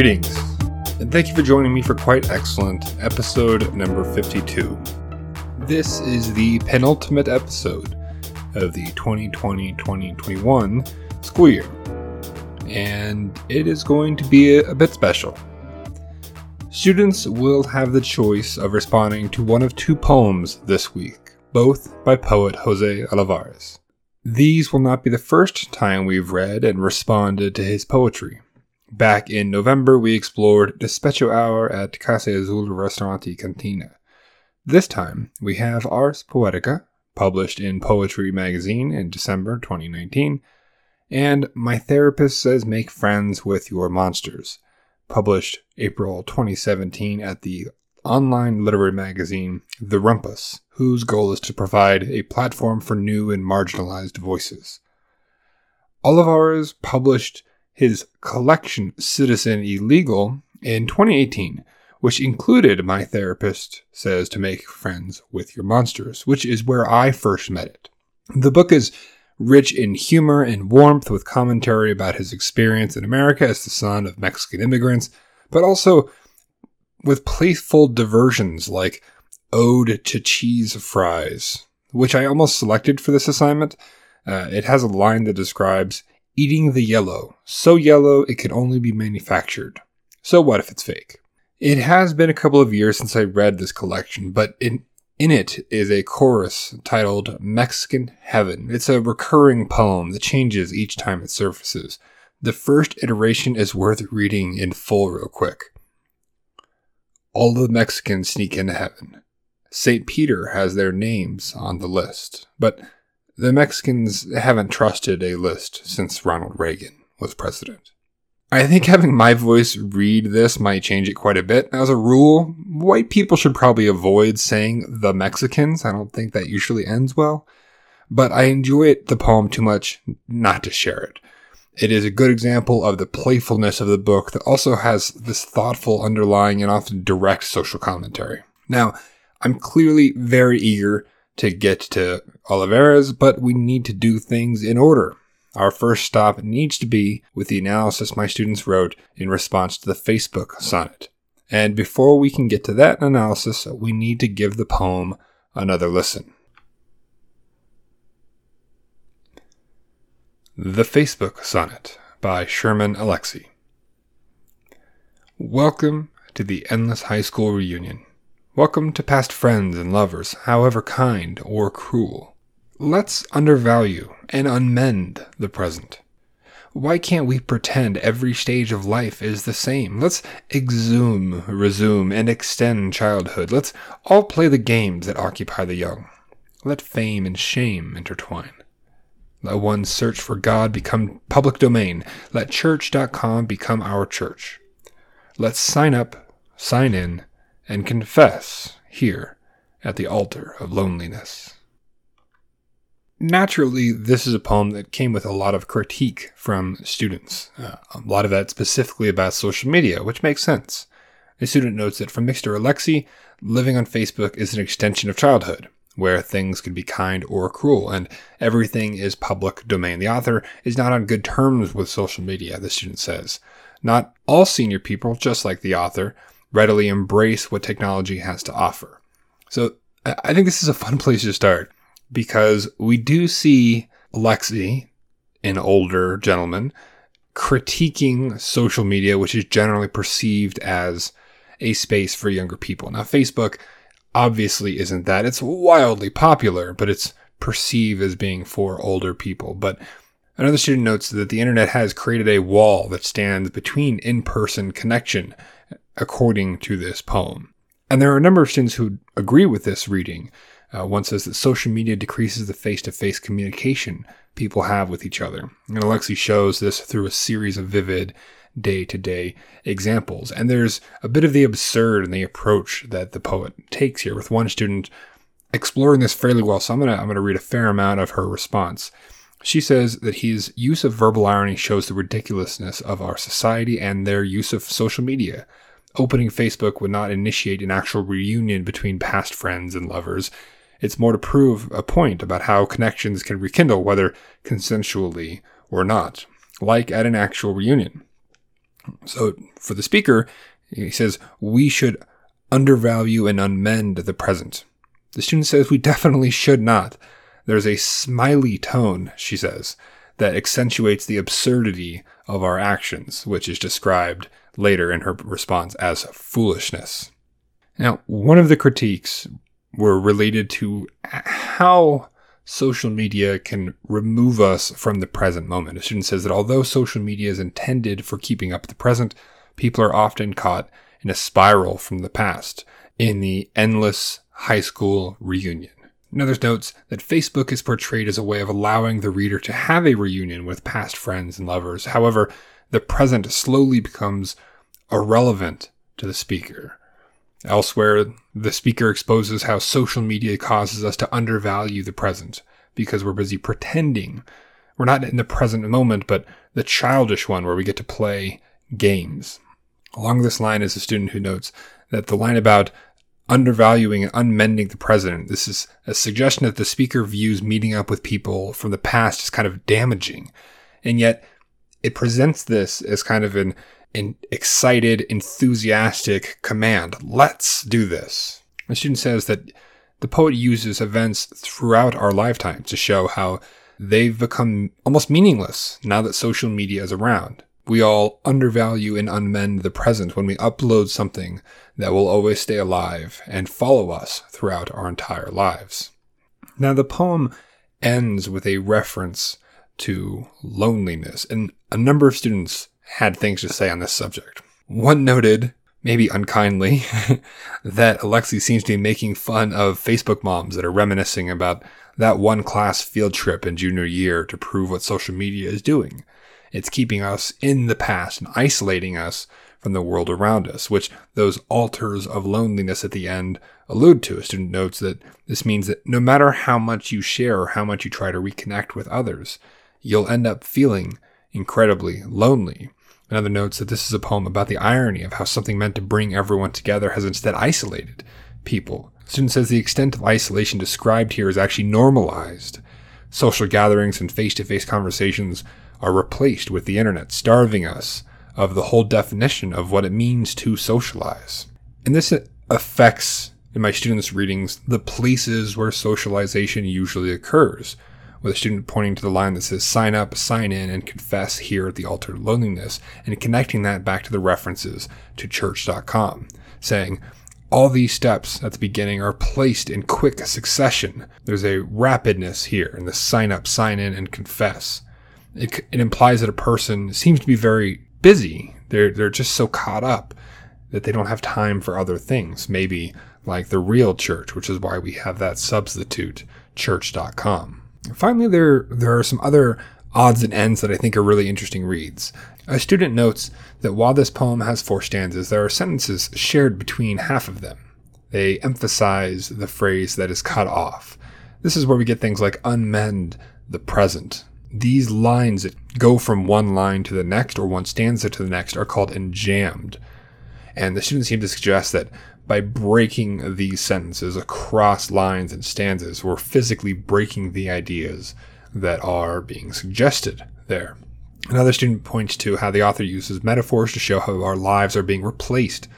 Greetings, and thank you for joining me for Quite Excellent, episode number 52. This is the penultimate episode of the 2020 2021 school year, and it is going to be a, a bit special. Students will have the choice of responding to one of two poems this week, both by poet Jose Olivares. These will not be the first time we've read and responded to his poetry. Back in November, we explored Despecho Hour at Casa Azul Restaurante Cantina. This time, we have Ars Poetica, published in Poetry Magazine in December 2019, and My Therapist Says Make Friends with Your Monsters, published April 2017 at the online literary magazine The Rumpus, whose goal is to provide a platform for new and marginalized voices. Olivares published his collection Citizen Illegal in 2018, which included My Therapist Says to Make Friends with Your Monsters, which is where I first met it. The book is rich in humor and warmth with commentary about his experience in America as the son of Mexican immigrants, but also with playful diversions like Ode to Cheese Fries, which I almost selected for this assignment. Uh, it has a line that describes eating the yellow, so yellow it can only be manufactured. So what if it's fake? It has been a couple of years since I read this collection, but in, in it is a chorus titled Mexican Heaven. It's a recurring poem that changes each time it surfaces. The first iteration is worth reading in full, real quick. All the Mexicans sneak into heaven. St. Peter has their names on the list, but the Mexicans haven't trusted a list since Ronald Reagan was president. I think having my voice read this might change it quite a bit. As a rule, white people should probably avoid saying the Mexicans. I don't think that usually ends well. But I enjoy the poem too much not to share it. It is a good example of the playfulness of the book that also has this thoughtful underlying and often direct social commentary. Now, I'm clearly very eager to get to Olivares, but we need to do things in order. Our first stop needs to be with the analysis my students wrote in response to the Facebook sonnet. And before we can get to that analysis, we need to give the poem another listen. The Facebook Sonnet by Sherman Alexie. Welcome to the Endless High School Reunion. Welcome to past friends and lovers, however kind or cruel. Let's undervalue and unmend the present. Why can't we pretend every stage of life is the same? Let's exhume, resume, and extend childhood. Let's all play the games that occupy the young. Let fame and shame intertwine. Let one's search for God become public domain. Let church.com become our church. Let's sign up, sign in, and confess here at the altar of loneliness. Naturally, this is a poem that came with a lot of critique from students, uh, a lot of that specifically about social media, which makes sense. A student notes that from Mr. Alexie, living on Facebook is an extension of childhood, where things can be kind or cruel, and everything is public domain. The author is not on good terms with social media, the student says. Not all senior people, just like the author, readily embrace what technology has to offer. So I think this is a fun place to start because we do see Alexie, an older gentleman, critiquing social media, which is generally perceived as a space for younger people. Now, Facebook obviously isn't that. It's wildly popular, but it's perceived as being for older people. But another student notes that the internet has created a wall that stands between in person connection according to this poem. And there are a number of students who agree with this reading. Uh, one says that social media decreases the face to face communication people have with each other. And Alexie shows this through a series of vivid day to day examples. And there's a bit of the absurd in the approach that the poet takes here, with one student exploring this fairly well. So I'm going to I'm going to read a fair amount of her response. She says that his use of verbal irony shows the ridiculousness of our society and their use of social media opening Facebook would not initiate an actual reunion between past friends and lovers. It's more to prove a point about how connections can rekindle, whether consensually or not, like at an actual reunion. So for the speaker, he says, we should undervalue and unmend the present. The student says we definitely should not. There's a smiley tone, she says, that accentuates the absurdity of our actions, which is described later in her response as foolishness. Now, one of the critiques were related to how social media can remove us from the present moment. A student says that although social media is intended for keeping up the present, people are often caught in a spiral from the past in the endless high school reunion. Another notes that Facebook is portrayed as a way of allowing the reader to have a reunion with past friends and lovers. However, the present slowly becomes irrelevant to the speaker. Elsewhere, the speaker exposes how social media causes us to undervalue the present because we're busy pretending. We're not in the present moment, but the childish one where we get to play games. Along this line is a student who notes that the line about undervaluing and unmending the present. This is a suggestion that the speaker views meeting up with people from the past as kind of damaging. And yet it presents this as kind of an, an excited, enthusiastic command. Let's do this. The student says that the poet uses events throughout our lifetime to show how they've become almost meaningless now that social media is around. We all undervalue and unmend the present when we upload something that will always stay alive and follow us throughout our entire lives. Now, the poem ends with a reference to loneliness, and a number of students had things to say on this subject. One noted, maybe unkindly, that Alexie seems to be making fun of Facebook moms that are reminiscing about that one class field trip in junior year to prove what social media is doing. It's keeping us in the past and isolating us from the world around us, which those altars of loneliness at the end allude to. A student notes that this means that no matter how much you share or how much you try to reconnect with others, you'll end up feeling incredibly lonely. Another notes that this is a poem about the irony of how something meant to bring everyone together has instead isolated people. Student says the extent of isolation described here is actually normalized. Social gatherings and face to face conversations are replaced with the internet, starving us of the whole definition of what it means to socialize. And this affects, in my students' readings, the places where socialization usually occurs, with a student pointing to the line that says sign up, sign in, and confess here at the altar of loneliness, and connecting that back to the references to church.com, saying, all these steps at the beginning are placed in quick succession. There's a rapidness here in the sign up, sign in, and confess it, it implies that a person seems to be very busy. They're they're just so caught up that they don't have time for other things. Maybe like the real church, which is why we have that substitute church.com. Finally, there there are some other odds and ends that I think are really interesting reads. A student notes that while this poem has four stanzas, there are sentences shared between half of them. They emphasize the phrase that is cut off. This is where we get things like unmend the present, these lines that go from one line to the next or one stanza to the next are called enjambed. And the students seem to suggest that by breaking these sentences across lines and stanzas, we're physically breaking the ideas that are being suggested there. Another student points to how the author uses metaphors to show how our lives are being replaced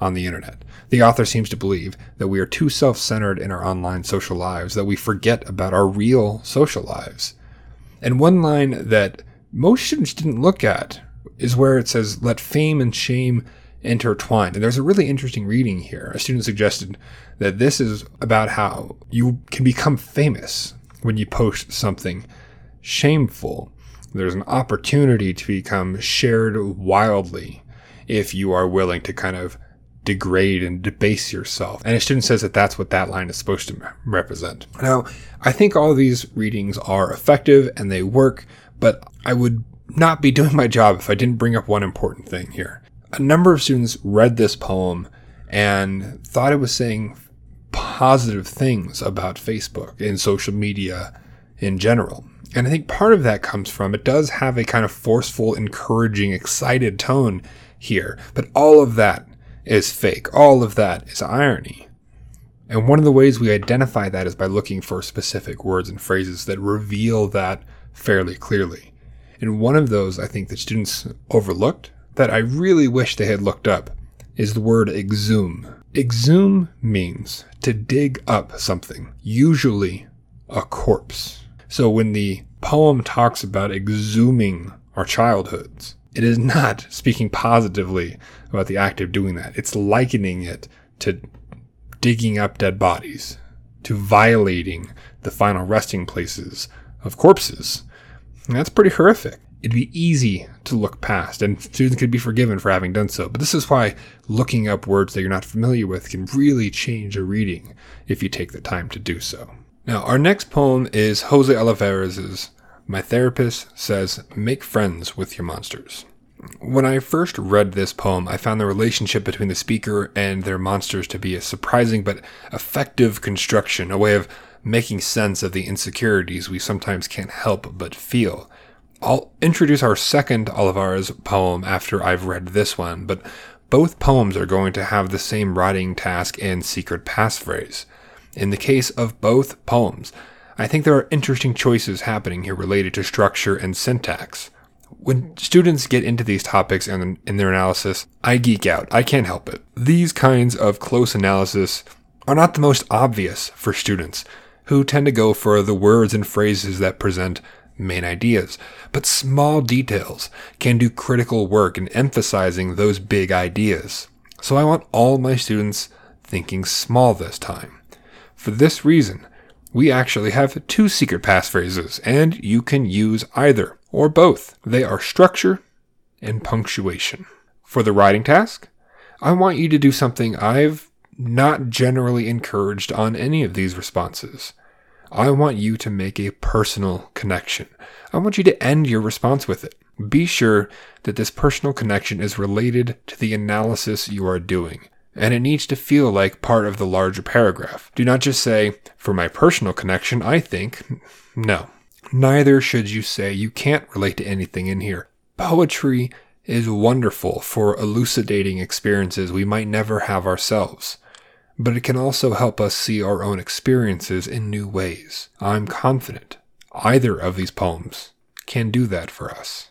on the internet. The author seems to believe that we are too self centered in our online social lives that we forget about our real social lives. And one line that most students didn't look at is where it says, let fame and shame intertwine. And there's a really interesting reading here. A student suggested that this is about how you can become famous when you post something shameful. There's an opportunity to become shared wildly if you are willing to kind of degrade and debase yourself. And a student says that that's what that line is supposed to represent. Now, I think all these readings are effective and they work, but I would not be doing my job if I didn't bring up one important thing here. A number of students read this poem and thought it was saying positive things about Facebook and social media in general. And I think part of that comes from it does have a kind of forceful, encouraging, excited tone here, but all of that is fake. All of that is irony. And one of the ways we identify that is by looking for specific words and phrases that reveal that fairly clearly. And one of those I think that students overlooked that I really wish they had looked up is the word exhume. Exhume means to dig up something, usually a corpse. So when the poem talks about exhuming our childhoods, it is not speaking positively about the act of doing that. It's likening it to digging up dead bodies, to violating the final resting places of corpses. And that's pretty horrific. It'd be easy to look past, and students could be forgiven for having done so. But this is why looking up words that you're not familiar with can really change a reading if you take the time to do so. Now, our next poem is Jose Olivares's My Therapist Says Make Friends with Your Monsters. When I first read this poem, I found the relationship between the speaker and their monsters to be a surprising but effective construction, a way of making sense of the insecurities we sometimes can't help but feel. I'll introduce our second Olivares poem after I've read this one, but both poems are going to have the same writing task and secret passphrase. In the case of both poems, I think there are interesting choices happening here related to structure and syntax. When students get into these topics and in their analysis, I geek out. I can't help it. These kinds of close analysis are not the most obvious for students, who tend to go for the words and phrases that present main ideas. But small details can do critical work in emphasizing those big ideas. So I want all my students thinking small this time. For this reason, we actually have two secret passphrases, and you can use either or both. They are structure and punctuation. For the writing task, I want you to do something I've not generally encouraged on any of these responses. I want you to make a personal connection. I want you to end your response with it. Be sure that this personal connection is related to the analysis you are doing, and it needs to feel like part of the larger paragraph. Do not just say, for my personal connection, I think. No. Neither should you say you can't relate to anything in here. Poetry is wonderful for elucidating experiences we might never have ourselves but it can also help us see our own experiences in new ways. I'm confident either of these poems can do that for us.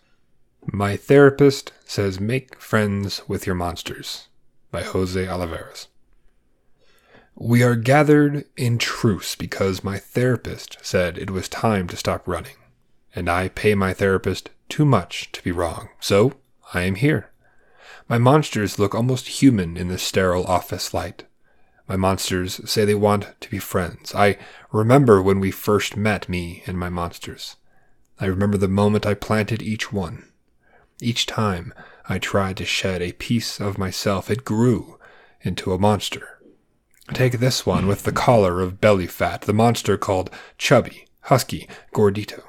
My therapist says make friends with your monsters by Jose Olivares. We are gathered in truce because my therapist said it was time to stop running, and I pay my therapist too much to be wrong, so I am here. My monsters look almost human in the sterile office light. My monsters say they want to be friends. I remember when we first met, me and my monsters. I remember the moment I planted each one. Each time I tried to shed a piece of myself, it grew into a monster. Take this one with the collar of belly fat, the monster called Chubby, Husky, Gordito.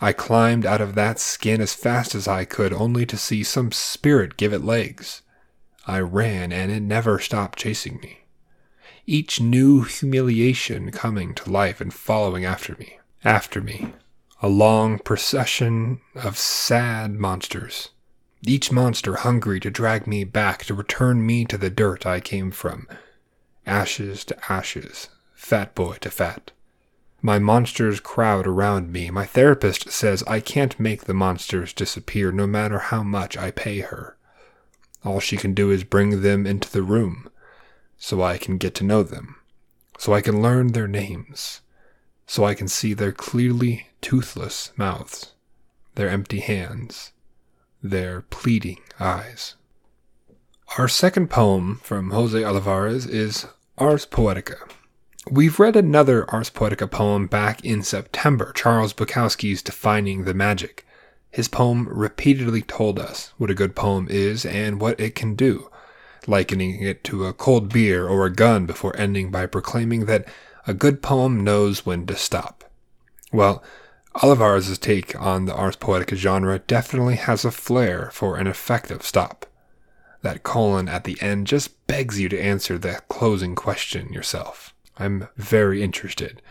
I climbed out of that skin as fast as I could, only to see some spirit give it legs. I ran, and it never stopped chasing me each new humiliation coming to life and following after me. After me, a long procession of sad monsters, each monster hungry to drag me back, to return me to the dirt I came from. Ashes to ashes, fat boy to fat. My monsters crowd around me. My therapist says I can't make the monsters disappear no matter how much I pay her. All she can do is bring them into the room so I can get to know them, so I can learn their names, so I can see their clearly toothless mouths, their empty hands, their pleading eyes. Our second poem from Jose Olivares is Ars Poetica. We've read another Ars Poetica poem back in September, Charles Bukowski's Defining the Magic. His poem repeatedly told us what a good poem is and what it can do likening it to a cold beer or a gun before ending by proclaiming that a good poem knows when to stop. Well, Olivares' take on the Ars Poetica genre definitely has a flair for an effective stop. That colon at the end just begs you to answer that closing question yourself. I'm very interested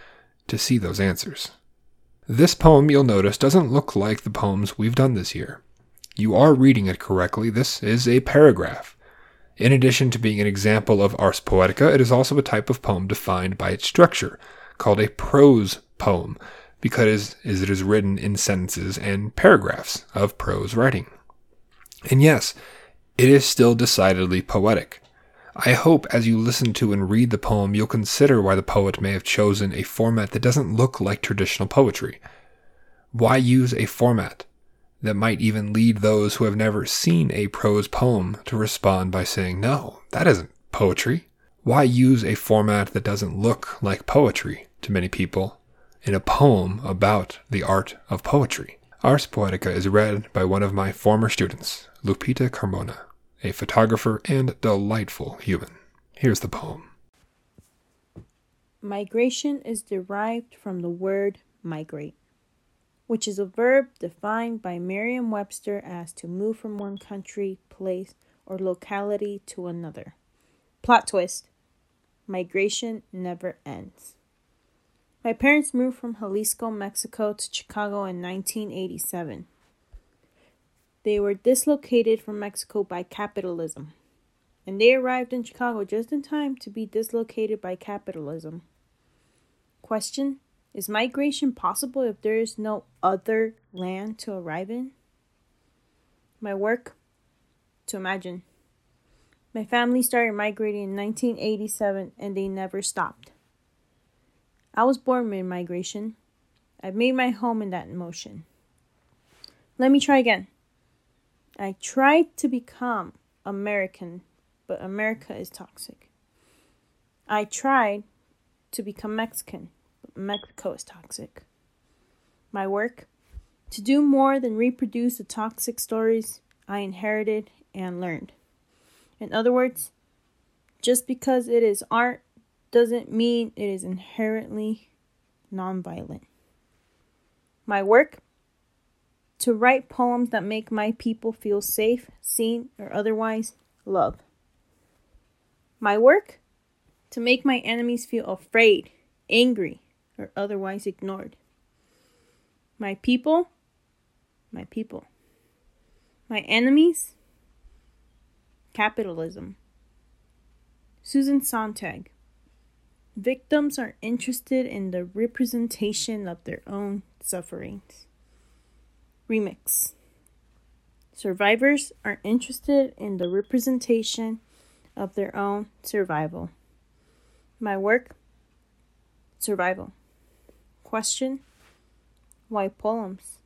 to see those answers. This poem, you'll notice, doesn't look like the poems we've done this year. You are reading it correctly. This is a paragraph. In addition to being an example of ars poetica, it is also a type of poem defined by its structure, called a prose poem, because it is written in sentences and paragraphs of prose writing. And yes, it is still decidedly poetic. I hope as you listen to and read the poem, you'll consider why the poet may have chosen a format that doesn't look like traditional poetry. Why use a format that might even lead those who have never seen a prose poem to respond by saying, no, that isn't poetry? Why use a format that doesn't look like poetry to many people in a poem about the art of poetry? Ars Poetica is read by one of my former students, Lupita Carmona, a photographer and delightful human. Here's the poem. Migration is derived from the word migrate which is a verb defined by Merriam Webster as to move from one country, place, or locality to another. Plot twist migration never ends. My parents moved from Jalisco, Mexico to Chicago in 1987. They were dislocated from Mexico by capitalism, and they arrived in Chicago just in time to be dislocated by capitalism. Question is migration possible if there is no other land to arrive in? My work? To imagine. My family started migrating in 1987 and they never stopped. I was born mid migration. I've made my home in that motion. Let me try again. I tried to become American, but America is toxic. I tried to become Mexican Mexico is toxic. My work? To do more than reproduce the toxic stories I inherited and learned. In other words, just because it is art doesn't mean it is inherently nonviolent. My work? To write poems that make my people feel safe, seen, or otherwise loved. My work? To make my enemies feel afraid, angry, or otherwise ignored. My people, my people. My enemies, capitalism. Susan Sontag. Victims are interested in the representation of their own sufferings. Remix. Survivors are interested in the representation of their own survival. My work Survival. Question Why poems?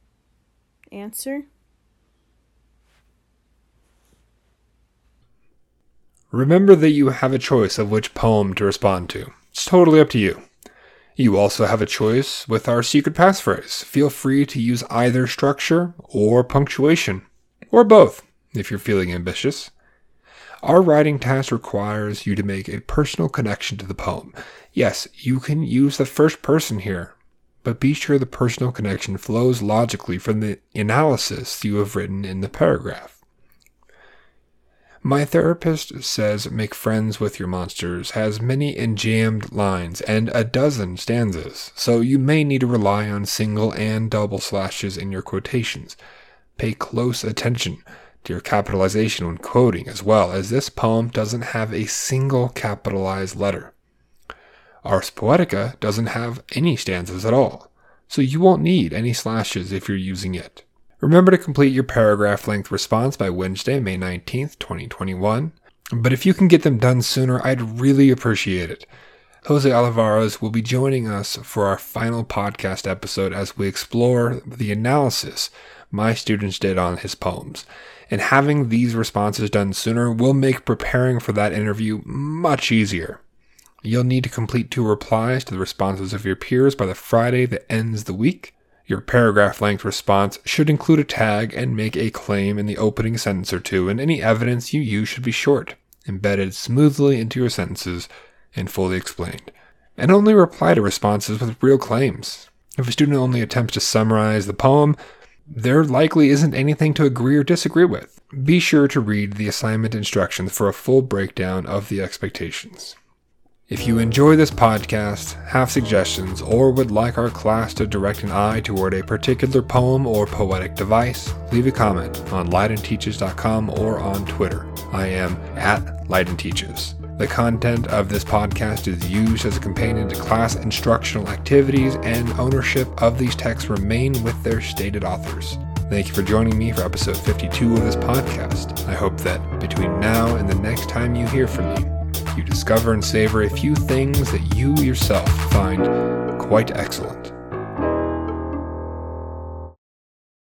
Answer Remember that you have a choice of which poem to respond to. It's totally up to you. You also have a choice with our secret passphrase. Feel free to use either structure or punctuation, or both if you're feeling ambitious. Our writing task requires you to make a personal connection to the poem. Yes, you can use the first person here, but be sure the personal connection flows logically from the analysis you have written in the paragraph. My therapist says Make Friends with Your Monsters has many enjambed lines and a dozen stanzas, so you may need to rely on single and double slashes in your quotations. Pay close attention to your capitalization when quoting, as well, as this poem doesn't have a single capitalized letter. Ars Poetica doesn't have any stanzas at all, so you won't need any slashes if you're using it. Remember to complete your paragraph length response by Wednesday, May 19th, 2021. But if you can get them done sooner, I'd really appreciate it. Jose Olivares will be joining us for our final podcast episode as we explore the analysis my students did on his poems. And having these responses done sooner will make preparing for that interview much easier. You'll need to complete two replies to the responses of your peers by the Friday that ends the week. Your paragraph length response should include a tag and make a claim in the opening sentence or two, and any evidence you use should be short, embedded smoothly into your sentences, and fully explained. And only reply to responses with real claims. If a student only attempts to summarize the poem, there likely isn't anything to agree or disagree with. Be sure to read the assignment instructions for a full breakdown of the expectations. If you enjoy this podcast, have suggestions, or would like our class to direct an eye toward a particular poem or poetic device, leave a comment on leidenteaches.com or on Twitter. I am at leidenteaches. The content of this podcast is used as a companion to class instructional activities, and ownership of these texts remain with their stated authors. Thank you for joining me for episode 52 of this podcast. I hope that between now and the next time you hear from me, you discover and savor a few things that you yourself find quite excellent.